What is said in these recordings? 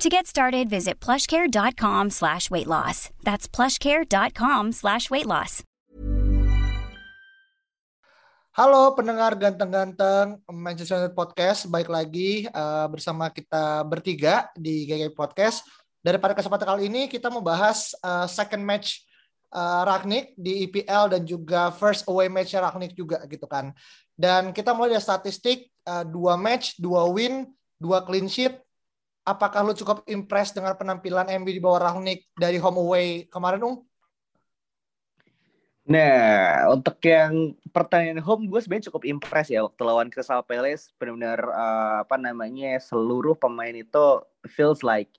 To get started, visit plushcare.com slash weight loss. That's plushcare.com slash weight loss. Halo pendengar ganteng-ganteng Manchester United Podcast. Baik lagi uh, bersama kita bertiga di GG Podcast. Daripada kesempatan kali ini kita membahas uh, second match uh, Ragnik di EPL dan juga first away match Ragnik juga gitu kan. Dan kita mulai dari statistik uh, dua match, dua win, dua clean sheet, apakah lu cukup impress dengan penampilan MB di bawah Rangnick dari home away kemarin, Ung? Nah, untuk yang pertandingan home gue sebenarnya cukup impress ya waktu lawan Crystal Palace benar-benar uh, apa namanya seluruh pemain itu feels like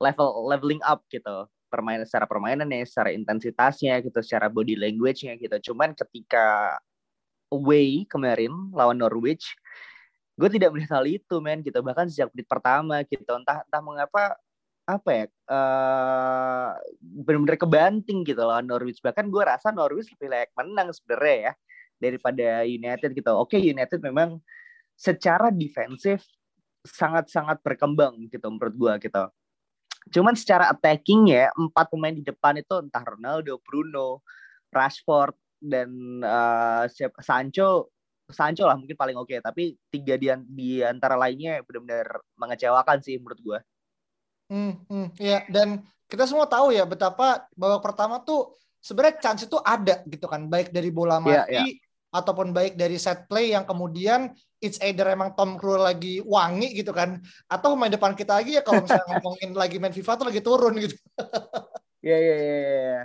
level leveling up gitu permainan secara permainannya, secara intensitasnya gitu, secara body language-nya gitu. Cuman ketika away kemarin lawan Norwich gue tidak melihat hal itu men gitu. Bahkan sejak menit pertama gitu. Entah entah mengapa apa ya uh, benar-benar kebanting gitu lawan Norwich. Bahkan gue rasa Norwich lebih layak menang sebenarnya ya daripada United gitu. Oke United memang secara defensif sangat-sangat berkembang gitu menurut gue gitu. Cuman secara attacking ya empat pemain di depan itu entah Ronaldo, Bruno, Rashford dan uh, Sancho Sancho lah mungkin paling oke, okay. tapi tiga di, di antara lainnya benar-benar mengecewakan sih menurut gue. Hmm, hmm, ya dan kita semua tahu ya betapa babak pertama tuh sebenarnya chance itu ada gitu kan, baik dari bola mati yeah, yeah. ataupun baik dari set play yang kemudian it's either emang Tom Krul lagi wangi gitu kan, atau main depan kita lagi ya kalau misalnya ngomongin lagi main FIFA tuh lagi turun gitu. Iya iya iya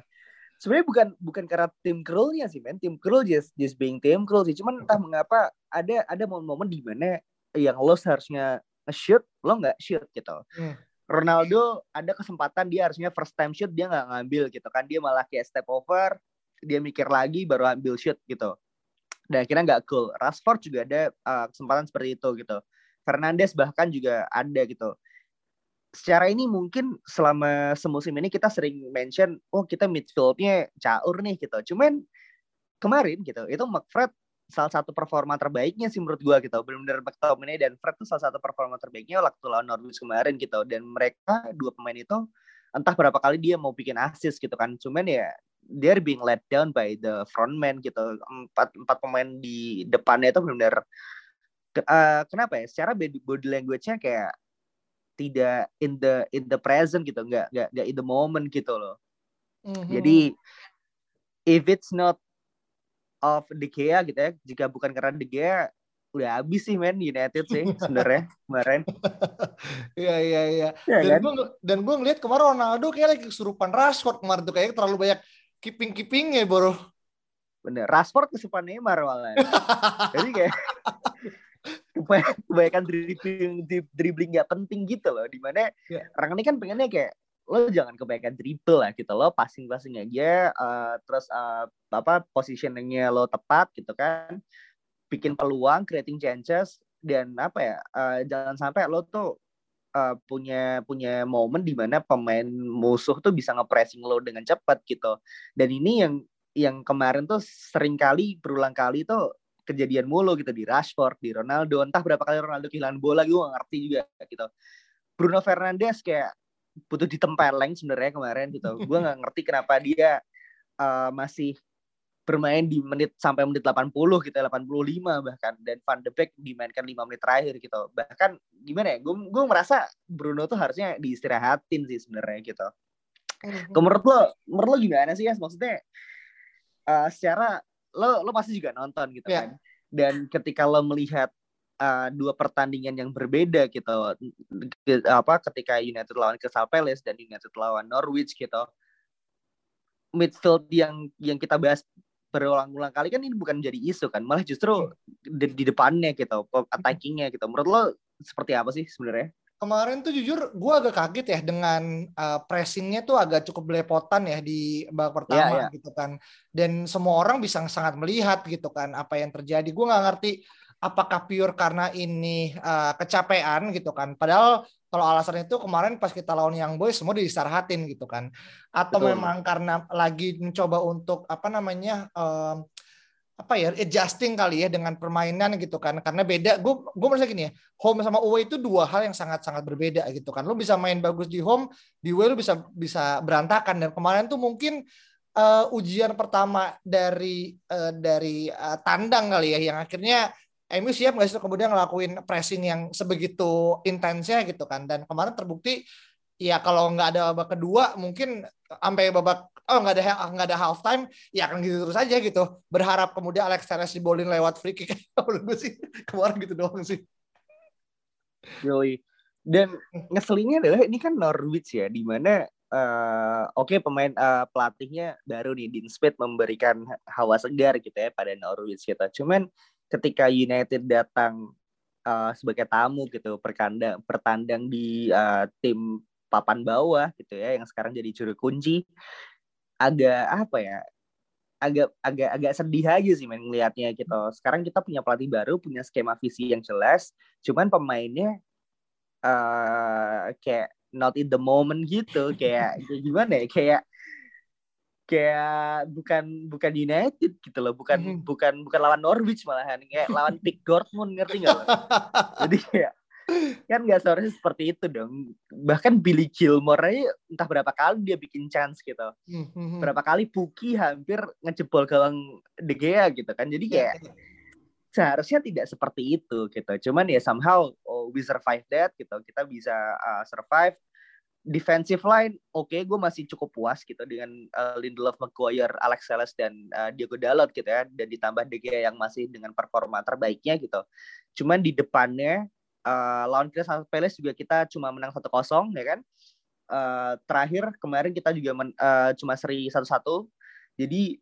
sebenarnya bukan bukan karena tim Krulnya sih men. Tim Krul just just being tim Krul sih. Cuman entah mengapa ada ada momen-momen di mana yang lo seharusnya nge-shoot lo nggak shoot gitu. Hmm. Ronaldo ada kesempatan dia harusnya first time shoot dia nggak ngambil gitu kan. Dia malah kayak step over dia mikir lagi baru ambil shoot gitu. Dan akhirnya nggak cool. Rashford juga ada uh, kesempatan seperti itu gitu. Fernandes bahkan juga ada gitu secara ini mungkin selama semusim ini kita sering mention oh kita midfieldnya caur nih gitu. Cuman kemarin gitu itu McFred salah satu performa terbaiknya sih menurut gua gitu. Benar-benar McTominay dan Fred itu salah satu performa terbaiknya waktu lawan Norwich kemarin gitu. Dan mereka dua pemain itu entah berapa kali dia mau bikin assist gitu kan. Cuman ya they're being let down by the frontman gitu. Empat empat pemain di depannya itu benar-benar uh, kenapa ya? Secara body language-nya kayak tidak in the in the present gitu. Nggak nggak nggak in the moment gitu loh. Mm-hmm. jadi if it's not of De Gea gitu ya jika bukan karena De Gea udah habis sih men United sih sebenarnya kemarin. Iya iya iya. Ya, dan kan? gue dan gue ngeliat kemarin Ronaldo kayak lagi kesurupan Rashford kemarin tuh kayak terlalu banyak keeping keepingnya bro. Bener Rashford kesurupan Neymar malah. Jadi kayak kebanyakan dribbling dribbling nggak penting gitu loh. Di mana yeah. orang ini kan pengennya kayak lo jangan kebanyakan dribble lah gitu. Lo passing passing aja uh, terus uh, apa positioningnya lo tepat gitu kan. Bikin peluang creating chances dan apa ya uh, jangan sampai lo tuh uh, punya punya momen di mana pemain musuh tuh bisa ngepressing lo dengan cepat gitu. Dan ini yang yang kemarin tuh sering kali berulang kali tuh kejadian mulu gitu di Rashford, di Ronaldo. Entah berapa kali Ronaldo kehilangan bola gue gak ngerti juga gitu. Bruno Fernandes kayak butuh ditempeleng sebenarnya kemarin gitu. gue nggak ngerti kenapa dia uh, masih bermain di menit sampai menit 80 gitu, 85 bahkan dan Van de Beek dimainkan 5 menit terakhir gitu. Bahkan gimana ya? Gue gue merasa Bruno tuh harusnya diistirahatin sih sebenarnya gitu. Mm-hmm. Menurut lo, menurut lo gimana sih ya? Maksudnya uh, secara lo lo pasti juga nonton gitu yeah. kan. Dan ketika lo melihat uh, dua pertandingan yang berbeda gitu ke, apa ketika United lawan Crystal Palace dan United lawan Norwich gitu midfield yang yang kita bahas berulang-ulang kali kan ini bukan jadi isu kan malah justru di, di depannya gitu attackingnya gitu. Menurut lo seperti apa sih sebenarnya kemarin tuh jujur gue agak kaget ya dengan uh, pressingnya tuh agak cukup belepotan ya di babak pertama yeah, yeah. gitu kan dan semua orang bisa sangat melihat gitu kan apa yang terjadi gue nggak ngerti apakah pure karena ini uh, kecapean gitu kan padahal kalau alasan itu kemarin pas kita lawan yang boys semua disarahatin gitu kan atau Betul. memang karena lagi mencoba untuk apa namanya uh, apa ya adjusting kali ya dengan permainan gitu kan. Karena beda gue gue merasa gini ya home sama away itu dua hal yang sangat sangat berbeda gitu kan. Lo bisa main bagus di home di away lo bisa bisa berantakan. Dan kemarin tuh mungkin uh, ujian pertama dari uh, dari uh, tandang kali ya yang akhirnya MU siap nggak sih kemudian ngelakuin pressing yang sebegitu intensnya gitu kan. Dan kemarin terbukti ya kalau nggak ada babak kedua mungkin sampai babak oh nggak ada nggak ada half time ya akan gitu terus aja gitu. Berharap kemudian Alex Telles dibolin lewat free kick. Menurut gue sih kemarin gitu doang sih. Yoi. dan ngeselinnya adalah ini kan Norwich ya di mana uh, oke okay, pemain uh, pelatihnya baru nih Dean Smith memberikan hawa segar gitu ya pada Norwich kita cuman ketika United datang uh, sebagai tamu gitu perkandang pertandang di uh, tim papan bawah gitu ya yang sekarang jadi juru kunci agak apa ya agak agak agak sedih aja sih main ngelihatnya gitu. Sekarang kita punya pelatih baru, punya skema visi yang jelas, cuman pemainnya uh, kayak not in the moment gitu, kayak gimana ya, kayak kayak bukan bukan United gitu loh, bukan -hmm. bukan bukan lawan Norwich malahan, kayak lawan Pick Dortmund ngerti nggak? Jadi kayak kan nggak seharusnya seperti itu dong. Bahkan Billy Gilmore aja entah berapa kali dia bikin chance gitu. Hmm, hmm, hmm. berapa kali Puki hampir ngejebol gawang De Gea gitu kan. Jadi kayak yeah. seharusnya tidak seperti itu gitu. Cuman ya somehow oh, we survive that gitu. Kita bisa uh, survive. Defensive line oke okay, gue masih cukup puas gitu dengan uh, Lindelof, Maguire, Alex Telles dan uh, Diego Dalot gitu ya. Dan ditambah De Gea yang masih dengan performa terbaiknya gitu. Cuman di depannya uh, lawan Crystal Palace juga kita cuma menang satu kosong ya kan? Uh, terakhir kemarin kita juga men, uh, cuma seri satu-satu. Jadi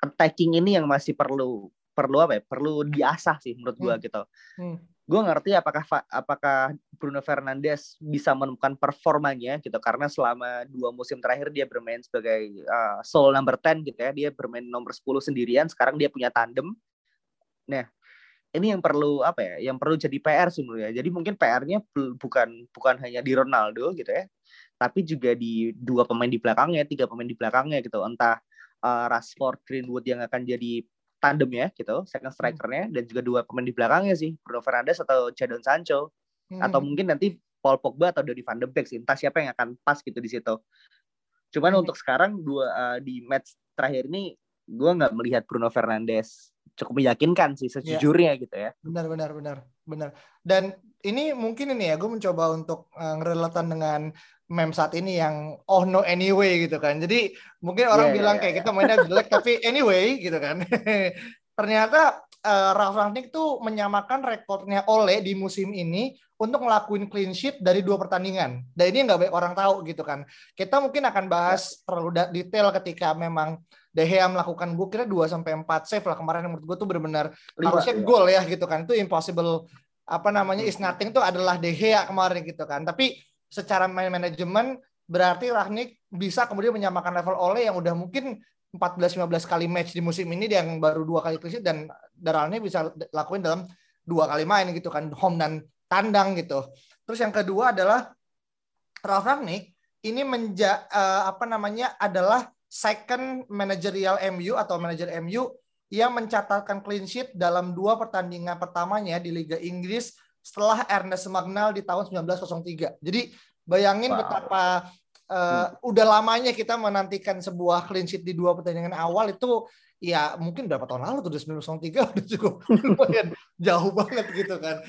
attacking ini yang masih perlu perlu apa ya? Perlu diasah sih menurut gue hmm. gitu. Hmm. gue ngerti apakah apakah Bruno Fernandes bisa menemukan performanya gitu. Karena selama dua musim terakhir dia bermain sebagai uh, soul number 10 gitu ya. Dia bermain nomor 10 sendirian. Sekarang dia punya tandem. Nah ini yang perlu apa ya yang perlu jadi PR sih ya jadi mungkin PR-nya bukan bukan hanya di Ronaldo gitu ya tapi juga di dua pemain di belakangnya tiga pemain di belakangnya gitu. Entah uh, Rashford Greenwood yang akan jadi tandem ya gitu second strikernya dan juga dua pemain di belakangnya sih Bruno Fernandes atau Jadon Sancho. Hmm. atau mungkin nanti Paul Pogba atau Donny van de Beek sih entah siapa yang akan pas gitu di situ. Cuman hmm. untuk sekarang dua uh, di match terakhir ini gue nggak melihat Bruno Fernandes cukup meyakinkan sih iya. sejujurnya ya. gitu ya. Benar benar benar benar. Dan ini mungkin ini ya gue mencoba untuk uh, ngerelatan dengan meme saat ini yang oh no anyway gitu kan. Jadi mungkin orang yeah, bilang yeah, kayak yeah. kita mainnya jelek tapi anyway gitu kan. Ternyata uh, Ralf Rangnick tuh menyamakan rekornya Ole di musim ini untuk ngelakuin clean sheet dari dua pertandingan. Dan ini nggak banyak orang tahu gitu kan. Kita mungkin akan bahas yeah. terlalu detail ketika memang De Gea melakukan gue kira 2 sampai 4 save lah kemarin menurut gue tuh benar-benar harusnya ya. gol ya gitu kan. Itu impossible apa namanya is nothing tuh adalah De Gea kemarin gitu kan. Tapi secara main manajemen berarti Ragnik bisa kemudian menyamakan level Ole yang udah mungkin 14-15 kali match di musim ini yang baru dua kali clean dan Daralnya bisa lakuin dalam dua kali main gitu kan home dan tandang gitu. Terus yang kedua adalah Ralf Ragnik ini menja uh, apa namanya adalah second managerial MU atau manajer MU yang mencatatkan clean sheet dalam dua pertandingan pertamanya di Liga Inggris setelah Ernest Magnal di tahun 1903. Jadi bayangin wow. betapa uh, udah lamanya kita menantikan sebuah clean sheet di dua pertandingan awal itu ya mungkin berapa tahun lalu tuh 1903 udah cukup lumayan jauh banget gitu kan.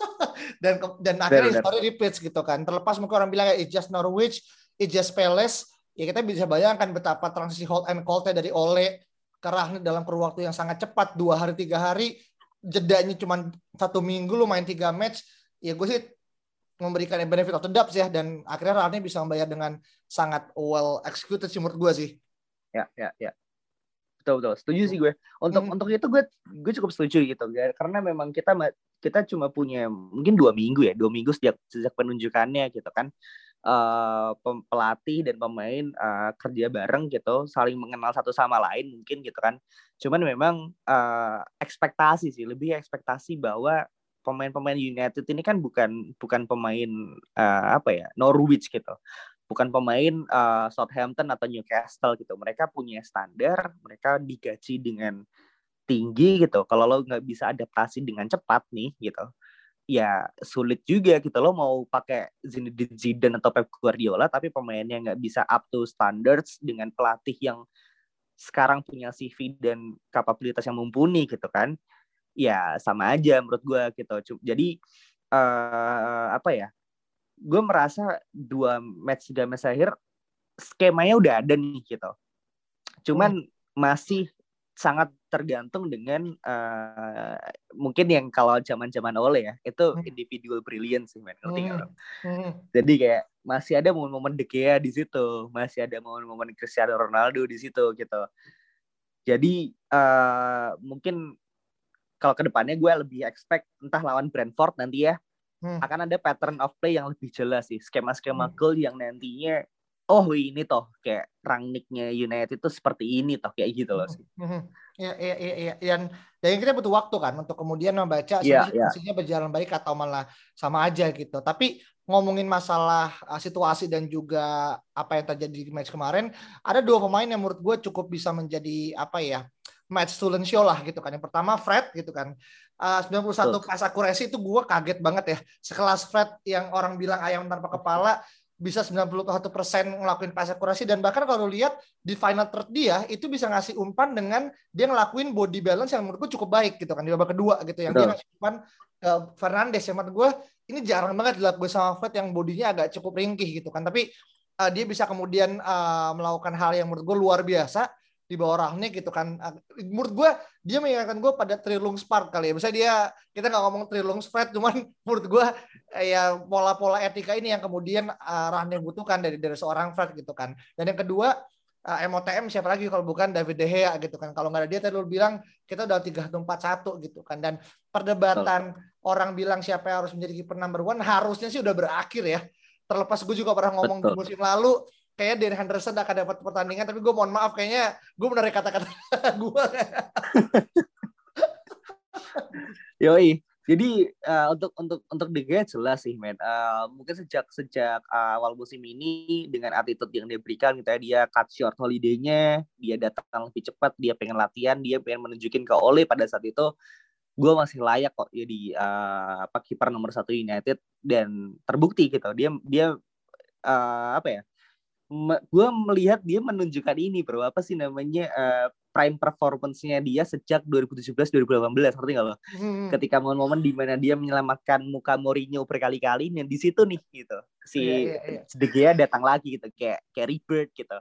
dan dan akhirnya story repeats gitu kan. Terlepas mungkin orang bilang ya it's just Norwich, it's just Palace, ya kita bisa bayangkan betapa transisi hold and cold dari Ole ke Rahni dalam kurun waktu yang sangat cepat dua hari tiga hari jedanya cuma satu minggu lu main tiga match ya gue sih memberikan benefit of the doubt ya dan akhirnya Rahni bisa membayar dengan sangat well executed sih menurut gue sih. Ya ya ya. Betul betul. Setuju sih gue. Untuk hmm. untuk itu gue gue cukup setuju gitu karena memang kita kita cuma punya mungkin dua minggu ya dua minggu sejak sejak penunjukannya gitu kan. Uh, pelatih dan pemain uh, kerja bareng gitu saling mengenal satu sama lain mungkin gitu kan. Cuman memang uh, ekspektasi sih lebih ekspektasi bahwa pemain-pemain United ini kan bukan bukan pemain uh, apa ya Norwich gitu bukan pemain uh, Southampton atau Newcastle gitu. Mereka punya standar, mereka digaji dengan tinggi gitu. Kalau lo nggak bisa adaptasi dengan cepat nih gitu, ya sulit juga gitu. Lo mau pakai Zinedine Zidane atau Pep Guardiola, tapi pemainnya nggak bisa up to standards dengan pelatih yang sekarang punya CV dan kapabilitas yang mumpuni gitu kan. Ya sama aja menurut gue gitu. Jadi uh, apa ya? gue merasa dua match tiga match akhir skemanya udah ada nih gitu. Cuman hmm. masih sangat tergantung dengan uh, mungkin yang kalau zaman-zaman oleh ya itu hmm. individual brilliance sih ngerti hmm. hmm. Jadi kayak masih ada momen-momen De Gea di situ, masih ada momen-momen Cristiano Ronaldo di situ gitu. Jadi uh, mungkin kalau ke depannya gue lebih expect entah lawan Brentford nanti ya hmm. akan ada pattern of play yang lebih jelas sih skema-skema hmm. goal yang nantinya oh ini toh kayak rangniknya United itu seperti ini toh kayak gitu loh sih. Hmm. Ya, ya, ya, ya. Dan, dan kita butuh waktu kan untuk kemudian membaca yeah, yeah. berjalan baik atau malah sama aja gitu. Tapi ngomongin masalah uh, situasi dan juga apa yang terjadi di match kemarin, ada dua pemain yang menurut gue cukup bisa menjadi apa ya match Stolen show lah gitu kan. Yang pertama Fred gitu kan. Uh, 91 Tuh. pas akurasi itu gue kaget banget ya. Sekelas Fred yang orang bilang ayam tanpa kepala bisa 91% ngelakuin pas akurasi dan bahkan kalau lihat di final third dia itu bisa ngasih umpan dengan dia ngelakuin body balance yang menurut gue cukup baik gitu kan di babak kedua gitu yang Betul. dia ngasih umpan ke Fernandes yang menurut gue ini jarang banget dilakukan sama Fred yang bodinya agak cukup ringkih gitu kan tapi uh, dia bisa kemudian uh, melakukan hal yang menurut gue luar biasa di bawah Rahne gitu kan. Menurut gue dia mengingatkan gue pada Trilung Spark kali ya. Misalnya dia kita nggak ngomong Trilung Spread, cuman menurut gue eh, ya pola-pola etika ini yang kemudian uh, Rahne butuhkan dari dari seorang Fred gitu kan. Dan yang kedua uh, eh, MOTM siapa lagi kalau bukan David De Gea gitu kan. Kalau nggak ada dia tadi lu bilang kita udah tiga empat satu gitu kan. Dan perdebatan oh. orang bilang siapa yang harus menjadi kiper number one harusnya sih udah berakhir ya. Terlepas gue juga pernah ngomong Betul. di musim lalu kayaknya Dan Henderson akan dapat pertandingan tapi gue mohn maaf kayaknya gue menarik kata-kata gue Yoi. Jadi uh, untuk untuk untuk De jelas sih, men. Uh, mungkin sejak sejak uh, awal musim ini dengan attitude yang dia berikan, gitu ya, dia cut short holiday-nya, dia datang lebih cepat, dia pengen latihan, dia pengen menunjukin ke Ole pada saat itu, gue masih layak kok jadi uh, apa kiper nomor satu United dan terbukti gitu. Dia dia uh, apa ya? Gue melihat dia menunjukkan ini bro apa sih namanya uh, prime performance-nya dia sejak 2017 2018 ngerti gak lo? Hmm. Ketika momen-momen di mana dia menyelamatkan muka Mourinho berkali-kali dan di situ nih gitu. Si yeah, yeah, yeah. De Gea datang lagi gitu kayak kayak rebirth gitu.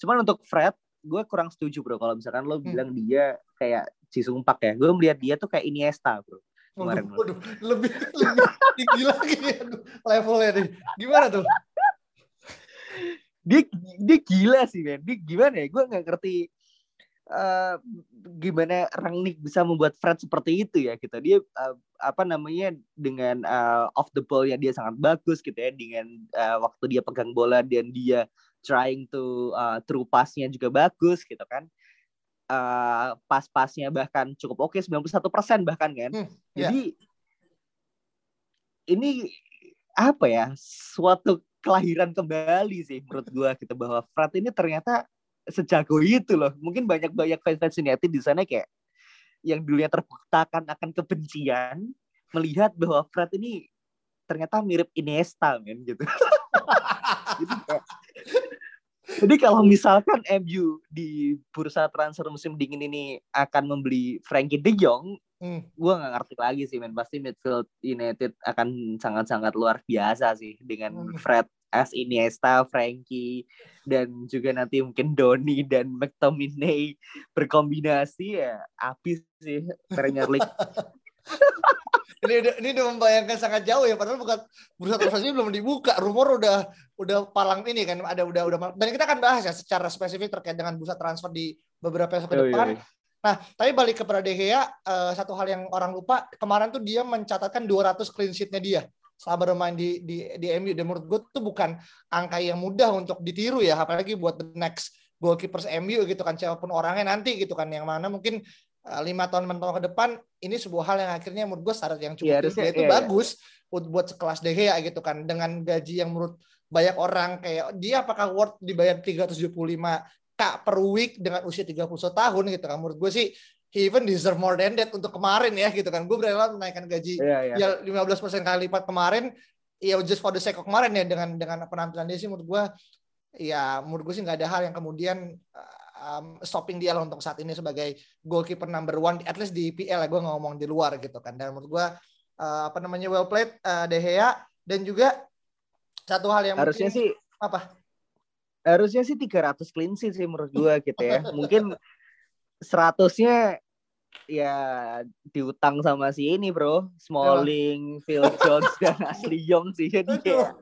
Cuman untuk Fred gue kurang setuju bro kalau misalkan lo hmm. bilang dia kayak si Sumpak ya. Gue melihat dia tuh kayak Iniesta bro. Kemarin, waduh, waduh, lebih lebih tinggi lagi levelnya nih. Gimana tuh? Dia dia gila sih men. Dia gimana ya? Gue nggak ngerti uh, gimana Rangnick bisa membuat Fred seperti itu ya gitu. Dia uh, apa namanya dengan uh, off the ball yang dia sangat bagus gitu ya dengan uh, waktu dia pegang bola dan dia trying to uh, through passnya juga bagus gitu kan. Uh, pas-pasnya bahkan cukup oke okay, 91% bahkan kan. Hmm, yeah. jadi ini apa ya suatu kelahiran kembali sih menurut gue gitu bahwa Fred ini ternyata sejago itu loh. Mungkin banyak banyak fans-fans United di sana kayak yang dulunya terbuktakan akan kebencian melihat bahwa Fred ini ternyata mirip Iniesta men gitu. jadi kalau misalkan MU di bursa transfer musim dingin ini akan membeli Frankie De Jong, hmm. gue nggak ngerti lagi sih men. Pasti midfield United akan sangat-sangat luar biasa sih dengan hmm. Fred as Iniesta, Frankie, dan juga nanti mungkin Doni dan McTominay berkombinasi ya habis sih Premier League. ini udah ini udah membayangkan sangat jauh ya padahal bukan bursa transfer belum dibuka rumor udah udah palang ini kan ada udah udah dan kita akan bahas ya secara spesifik terkait dengan bursa transfer di beberapa episode ke depan. Nah, tapi balik kepada De Gea, uh, satu hal yang orang lupa, kemarin tuh dia mencatatkan 200 clean sheet-nya dia selama bermain di di di MU dan menurut gue tuh bukan angka yang mudah untuk ditiru ya apalagi buat the next goalkeepers MU gitu kan siapa pun orangnya nanti gitu kan yang mana mungkin uh, lima tahun enam tahun ke depan ini sebuah hal yang akhirnya menurut gue syarat yang cukup ya, harusnya, itu ya, bagus ya. buat sekelas De Gea gitu kan dengan gaji yang menurut banyak orang kayak dia apakah worth dibayar 375 k per week dengan usia 31 tahun gitu kan. Menurut gue sih he even deserve more than that untuk kemarin ya gitu kan. Gue berela menaikkan gaji. Yeah, yeah. ya 15% kali lipat kemarin ya just for the sake of kemarin ya dengan dengan penampilan dia sih menurut gue ya menurut gue sih nggak ada hal yang kemudian um, stopping dia lah untuk saat ini sebagai goalkeeper number one at least di PL ya gue ngomong di luar gitu kan. Dan menurut gue uh, apa namanya well played uh, De Gea. Dan juga satu hal yang harusnya mungkin, sih apa harusnya sih 300 clean sheet sih menurut gue gitu ya. Mungkin seratusnya ya diutang sama si ini bro. Smalling, Phil Jones dan Ashley Young sih. Jadi ya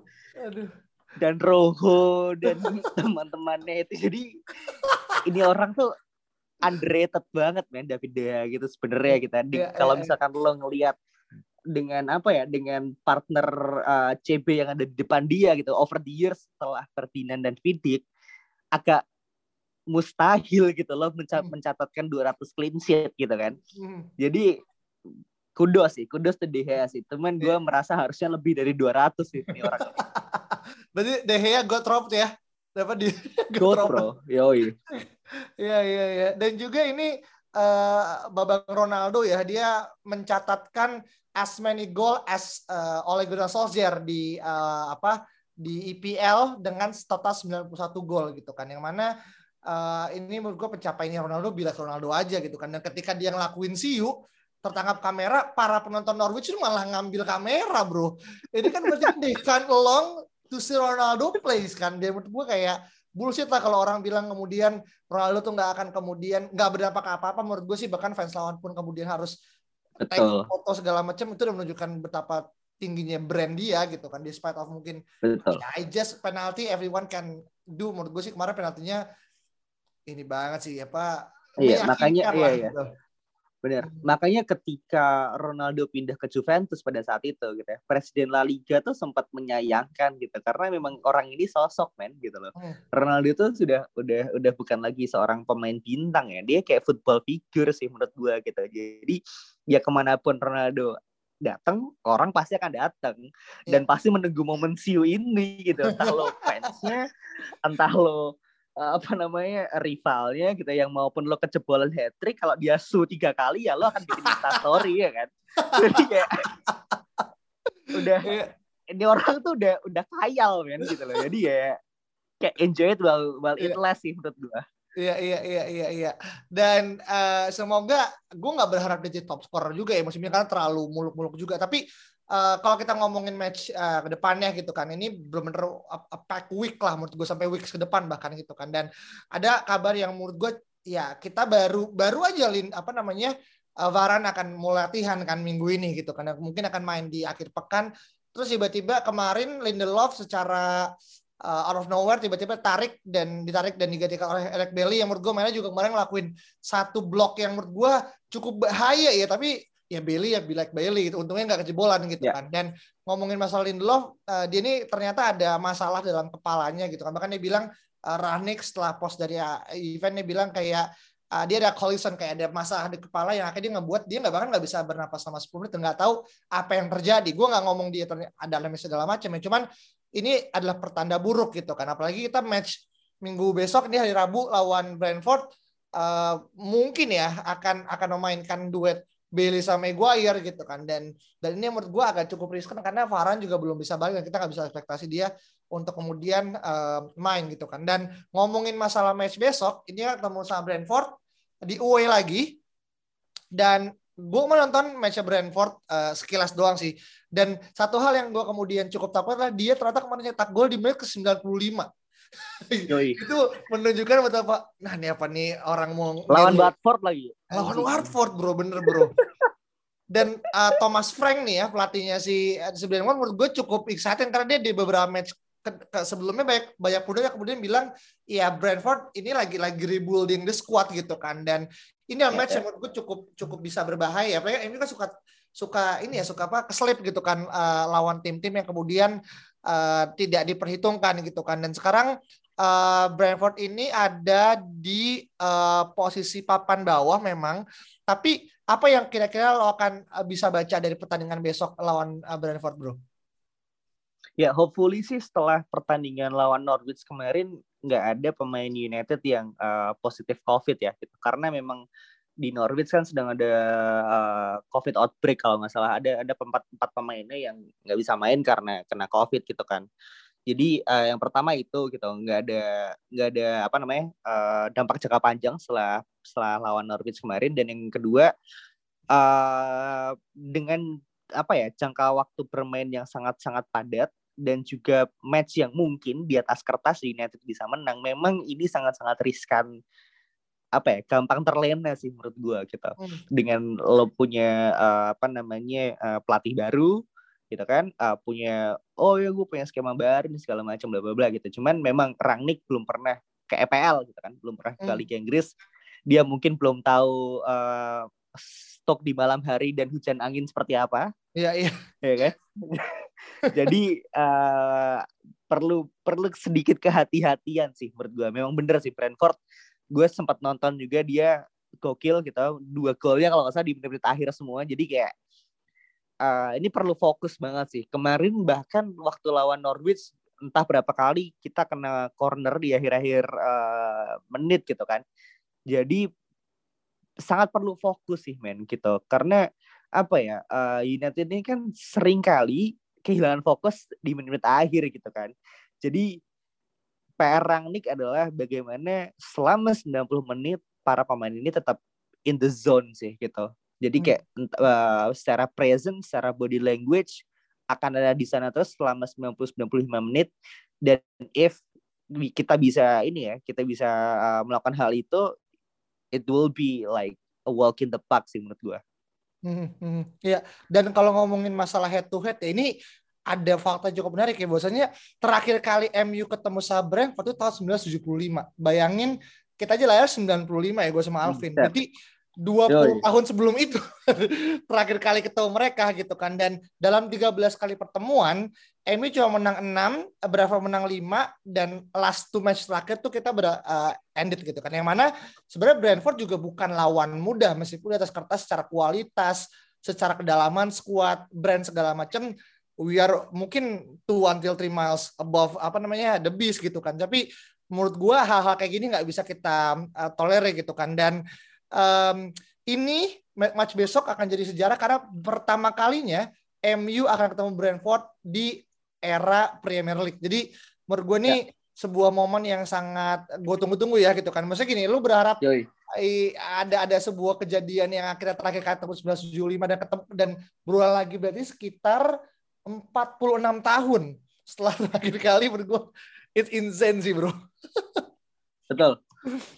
dan Roho dan teman-temannya itu. Jadi ini orang tuh underrated banget men David Dea gitu sebenarnya kita gitu. yeah, kalau yeah, misalkan yeah. lo ngelihat dengan apa ya dengan partner uh, CB yang ada di depan dia gitu over the years setelah Ferdinand dan Vidic agak mustahil gitu loh menca hmm. mencatatkan 200 clean sheet gitu kan. Hmm. Jadi kudos sih, kudos tuh De Gea sih. Temen gue yeah. merasa harusnya lebih dari 200 sih ini orang. Berarti De Gea gue drop ya. Dapat di God pro. Yoi. Iya iya iya. Dan juga ini uh, Babang Ronaldo ya, dia mencatatkan as many goal as uh, Ole Gunnar Solskjaer di uh, apa di IPL dengan total 91 gol gitu kan. Yang mana uh, ini menurut gue pencapaiannya Ronaldo bila Ronaldo aja gitu kan. Dan ketika dia ngelakuin siu tertangkap kamera para penonton Norwich itu malah ngambil kamera bro. Ini kan berarti they can't along to see Ronaldo plays kan. Dia menurut gue kayak bullshit lah kalau orang bilang kemudian Ronaldo tuh nggak akan kemudian nggak berdampak apa-apa. Menurut gue sih bahkan fans lawan pun kemudian harus take foto segala macam itu udah menunjukkan betapa tingginya brand dia gitu kan despite of mungkin Betul. Ya, I just penalty everyone can do menurut gue sih kemarin penaltinya ini banget sih apa iya makanya iya, iya. Gitu. Benar. Hmm. Makanya ketika Ronaldo pindah ke Juventus pada saat itu gitu ya. Presiden La Liga tuh sempat menyayangkan gitu karena memang orang ini sosok men gitu loh. Hmm. Ronaldo tuh sudah udah udah bukan lagi seorang pemain bintang ya. Dia kayak football figure sih menurut gua gitu. Jadi ya ke mana pun Ronaldo datang orang pasti akan datang yeah. dan pasti menunggu momen siu ini gitu entah lo fansnya entah lo apa namanya rivalnya gitu yang maupun lo kejebolan hat trick kalau dia su tiga kali ya lo akan bikin story ya kan jadi kayak udah iya. ini orang tuh udah udah kayal kan gitu loh jadi ya kayak enjoy it while while it iya. lasts sih menurut gua Iya iya iya iya iya. Dan uh, semoga gue nggak berharap dia jadi top scorer juga ya musim ini karena terlalu muluk-muluk juga. Tapi uh, kalau kita ngomongin match uh, ke depannya gitu kan ini belum benar a, pack week lah menurut gue sampai week ke depan bahkan gitu kan. Dan ada kabar yang menurut gue ya kita baru baru aja lin apa namanya uh, Varan akan mulai latihan kan minggu ini gitu kan mungkin akan main di akhir pekan. Terus tiba-tiba kemarin Lindelof secara uh, out of nowhere tiba-tiba tarik dan ditarik dan digantikan oleh Eric Bailey yang menurut gue mainnya juga kemarin ngelakuin satu blok yang menurut gue cukup bahaya ya tapi ya Bailey ya be like Bailey gitu. Untungnya nggak kejebolan gitu yeah. kan. Dan ngomongin masalah Lindelof, uh, dia ini ternyata ada masalah dalam kepalanya gitu kan. Bahkan dia bilang uh, Ranik setelah post dari uh, event dia bilang kayak uh, dia ada collision kayak ada masalah di kepala yang akhirnya dia ngebuat dia nggak bahkan nggak bisa bernapas sama 10 menit nggak tahu apa yang terjadi. Gue nggak ngomong dia ada lemes segala macam ya. Cuman ini adalah pertanda buruk gitu kan. Apalagi kita match minggu besok ini hari Rabu lawan Brentford uh, mungkin ya akan akan memainkan duet Bailey sama Maguire gitu kan. Dan dan ini menurut gue agak cukup riskan karena Varane juga belum bisa balik dan kita nggak bisa ekspektasi dia untuk kemudian uh, main gitu kan. Dan ngomongin masalah match besok ini ketemu sama Brentford di away lagi. Dan gue menonton match Brentford uh, sekilas doang sih. Dan satu hal yang gue kemudian cukup takut adalah dia ternyata kemarin nyetak gol di menit ke 95 itu menunjukkan betapa nah ini apa nih orang mau lawan Watford lagi. Lawan Watford bro bener bro. Dan uh, Thomas Frank nih ya pelatihnya si Brentford menurut gue cukup exciting karena dia di beberapa match sebelumnya banyak banyak yang kemudian bilang ya Brentford ini lagi lagi rebuilding the squad gitu kan. Dan ini yeah, match yeah. yang menurut gue cukup cukup bisa berbahaya. Apalagi ini kan suka suka ini ya suka apa keselip gitu kan uh, lawan tim-tim yang kemudian uh, tidak diperhitungkan gitu kan dan sekarang uh, Brentford ini ada di uh, posisi papan bawah memang tapi apa yang kira-kira lo akan bisa baca dari pertandingan besok lawan uh, Brentford bro? Ya, hopefully sih setelah pertandingan lawan Norwich kemarin nggak ada pemain United yang uh, positif COVID ya, gitu. Karena memang di Norwich kan sedang ada uh, COVID outbreak kalau nggak salah. Ada ada empat empat pemainnya yang nggak bisa main karena kena COVID gitu kan. Jadi uh, yang pertama itu gitu nggak ada nggak ada apa namanya uh, dampak jangka panjang setelah setelah lawan Norwich kemarin dan yang kedua uh, dengan apa ya jangka waktu bermain yang sangat sangat padat dan juga match yang mungkin di atas kertas United bisa menang memang ini sangat-sangat riskan apa ya gampang terlena sih menurut gue gitu hmm. dengan lo punya uh, apa namanya uh, pelatih baru gitu kan uh, punya oh ya gue punya skema baru nih segala macam bla bla bla gitu cuman memang Rangnick belum pernah ke EPL gitu kan belum pernah ke hmm. Liga Inggris dia mungkin belum tahu uh, stok di malam hari dan hujan angin seperti apa iya iya ya kan Jadi uh, perlu perlu sedikit kehati-hatian sih menurut gue. Memang bener sih Brentford. Gue sempat nonton juga dia gokil gitu. Dua golnya kalau nggak salah di menit-menit akhir semua. Jadi kayak uh, ini perlu fokus banget sih. Kemarin bahkan waktu lawan Norwich entah berapa kali kita kena corner di akhir-akhir uh, menit gitu kan. Jadi sangat perlu fokus sih men gitu. Karena apa ya uh, United ini kan sering kali kehilangan fokus di menit-menit akhir gitu kan. Jadi PR Rangnick adalah bagaimana selama 90 menit para pemain ini tetap in the zone sih gitu. Jadi kayak hmm. uh, secara present, secara body language akan ada di sana terus selama 90 95 menit dan if kita bisa ini ya, kita bisa uh, melakukan hal itu it will be like a walk in the park sih menurut gua. Hmm, hmm, ya. Dan kalau ngomongin masalah head to head ya ini ada fakta cukup menarik ya bahwasanya terakhir kali MU ketemu Sabreng waktu tahun 1975. Bayangin kita aja lahir 95 ya gue sama Alvin. Hmm, Berarti 20 Yoi. tahun sebelum itu terakhir kali ketemu mereka gitu kan dan dalam 13 kali pertemuan MU cuma menang 6, berapa menang 5 dan last two match terakhir tuh kita ber, uh, ended gitu kan. Yang mana sebenarnya Brentford juga bukan lawan mudah meskipun di atas kertas secara kualitas, secara kedalaman squad, brand segala macam we are mungkin two until three miles above apa namanya the beast gitu kan. Tapi menurut gua hal-hal kayak gini nggak bisa kita uh, tolerir gitu kan dan um, ini match besok akan jadi sejarah karena pertama kalinya MU akan ketemu Brentford di era Premier League. Jadi menurut gue nih ya. sebuah momen yang sangat gue tunggu-tunggu ya gitu kan. Maksudnya gini, lu berharap Yoi. ada ada sebuah kejadian yang akhirnya terakhir ketemu 1975 dan ketemu dan berulang lagi berarti sekitar 46 tahun setelah terakhir kali menurut gue it's insane sih bro. Betul.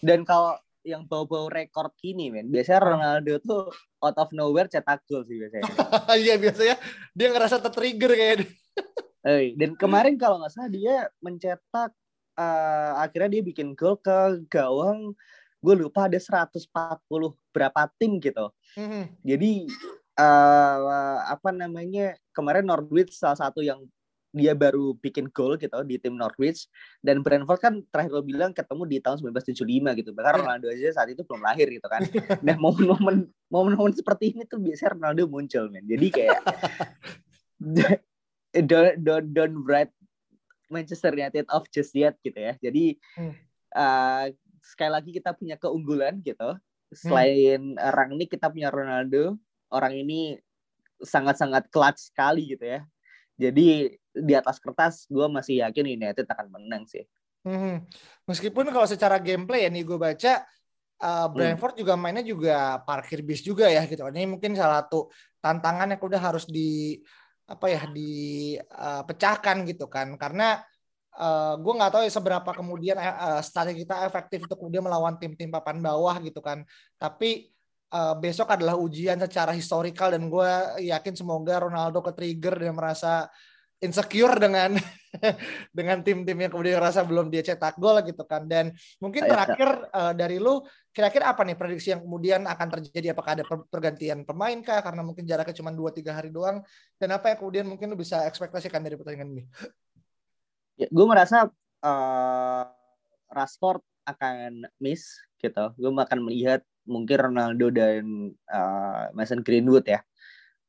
Dan kalau yang bau-bau rekor kini men biasanya Ronaldo tuh out of nowhere cetak gol sih biasanya iya biasanya dia ngerasa tertrigger kayak hey, dan kemarin kalau nggak salah dia mencetak uh, akhirnya dia bikin gol ke gawang gue lupa ada 140 berapa tim gitu mm-hmm. jadi uh, apa namanya kemarin Norwich salah satu yang dia baru bikin gol gitu di tim Norwich. Dan Brentford kan terakhir lo bilang ketemu di tahun 1975 gitu. Bahkan iya. Ronaldo aja saat itu belum lahir gitu kan. Nah momen-momen momen-momen seperti ini tuh biasanya Ronaldo muncul men. Jadi kayak don't don't don't write Manchester United off just yet gitu ya. Jadi hmm. uh, sekali lagi kita punya keunggulan gitu. Selain hmm. Rangnick kita punya Ronaldo orang ini sangat-sangat clutch sekali gitu ya jadi di atas kertas gue masih yakin United akan menang sih. Hmm. Meskipun kalau secara gameplay ya nih gue baca uh, Brentford hmm. juga mainnya juga parkir bis juga ya gitu. Ini mungkin salah satu tantangan yang udah harus di apa ya dipecahkan uh, gitu kan karena uh, gue nggak tahu ya seberapa kemudian uh, strategi kita efektif untuk kemudian melawan tim-tim papan bawah gitu kan tapi uh, besok adalah ujian secara historikal dan gue yakin semoga Ronaldo ke trigger dan merasa insecure dengan dengan tim-tim yang kemudian rasa belum dia cetak gol gitu kan. Dan mungkin terakhir uh, dari lu kira-kira apa nih prediksi yang kemudian akan terjadi? Apakah ada pergantian pemain kah? Karena mungkin jaraknya cuma 2 3 hari doang. Dan apa yang kemudian mungkin lu bisa ekspektasikan dari pertandingan ini? Ya, gue merasa uh, Rashford akan miss gitu. Gue akan melihat mungkin Ronaldo dan uh, Mason Greenwood ya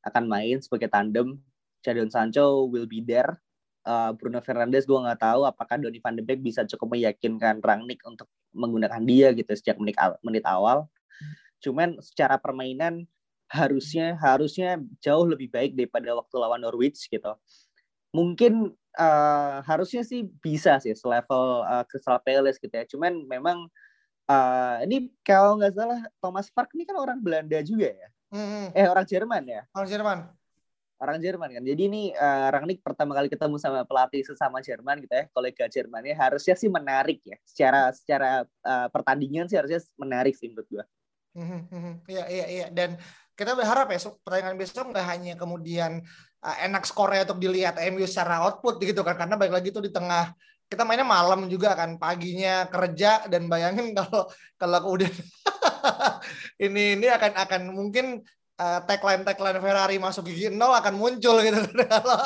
akan main sebagai tandem Jadon Sancho will be there. Uh, Bruno Fernandes gue nggak tahu apakah Donny van de Beek bisa cukup meyakinkan Rangnick untuk menggunakan dia gitu sejak menit, menit awal. Cuman secara permainan harusnya harusnya jauh lebih baik daripada waktu lawan Norwich gitu. Mungkin uh, harusnya sih bisa sih selevel uh, Crystal Palace gitu ya. Cuman memang uh, ini kalau nggak salah Thomas Park ini kan orang Belanda juga ya. Mm-hmm. Eh orang Jerman ya. Orang Jerman orang Jerman kan. Jadi ini uh, Rangnick pertama kali ketemu sama pelatih sesama Jerman gitu ya, kolega Jerman ya harusnya sih menarik ya. Secara secara uh, pertandingan sih harusnya menarik sih menurut gua. Mhm, iya iya iya dan kita berharap ya pertandingan besok nggak hanya kemudian uh, enak skornya untuk dilihat MU secara output gitu kan karena baik lagi tuh di tengah kita mainnya malam juga kan paginya kerja dan bayangin kalau kalau kemudian ini ini akan akan mungkin uh, tagline tagline Ferrari masuk gigi nol akan muncul gitu kalau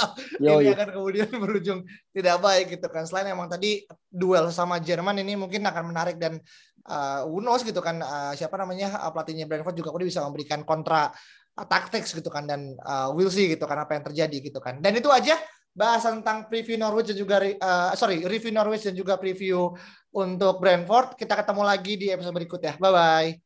ini akan kemudian berujung tidak baik gitu kan. Selain emang tadi duel sama Jerman ini mungkin akan menarik dan uh, who knows gitu kan uh, siapa namanya uh, pelatihnya Brentford juga bisa memberikan kontra uh, taktik gitu kan dan uh, we'll see gitu kan apa yang terjadi gitu kan. Dan itu aja bahas tentang preview Norwich dan juga uh, sorry review Norwich dan juga preview untuk Brentford. Kita ketemu lagi di episode berikutnya. Bye bye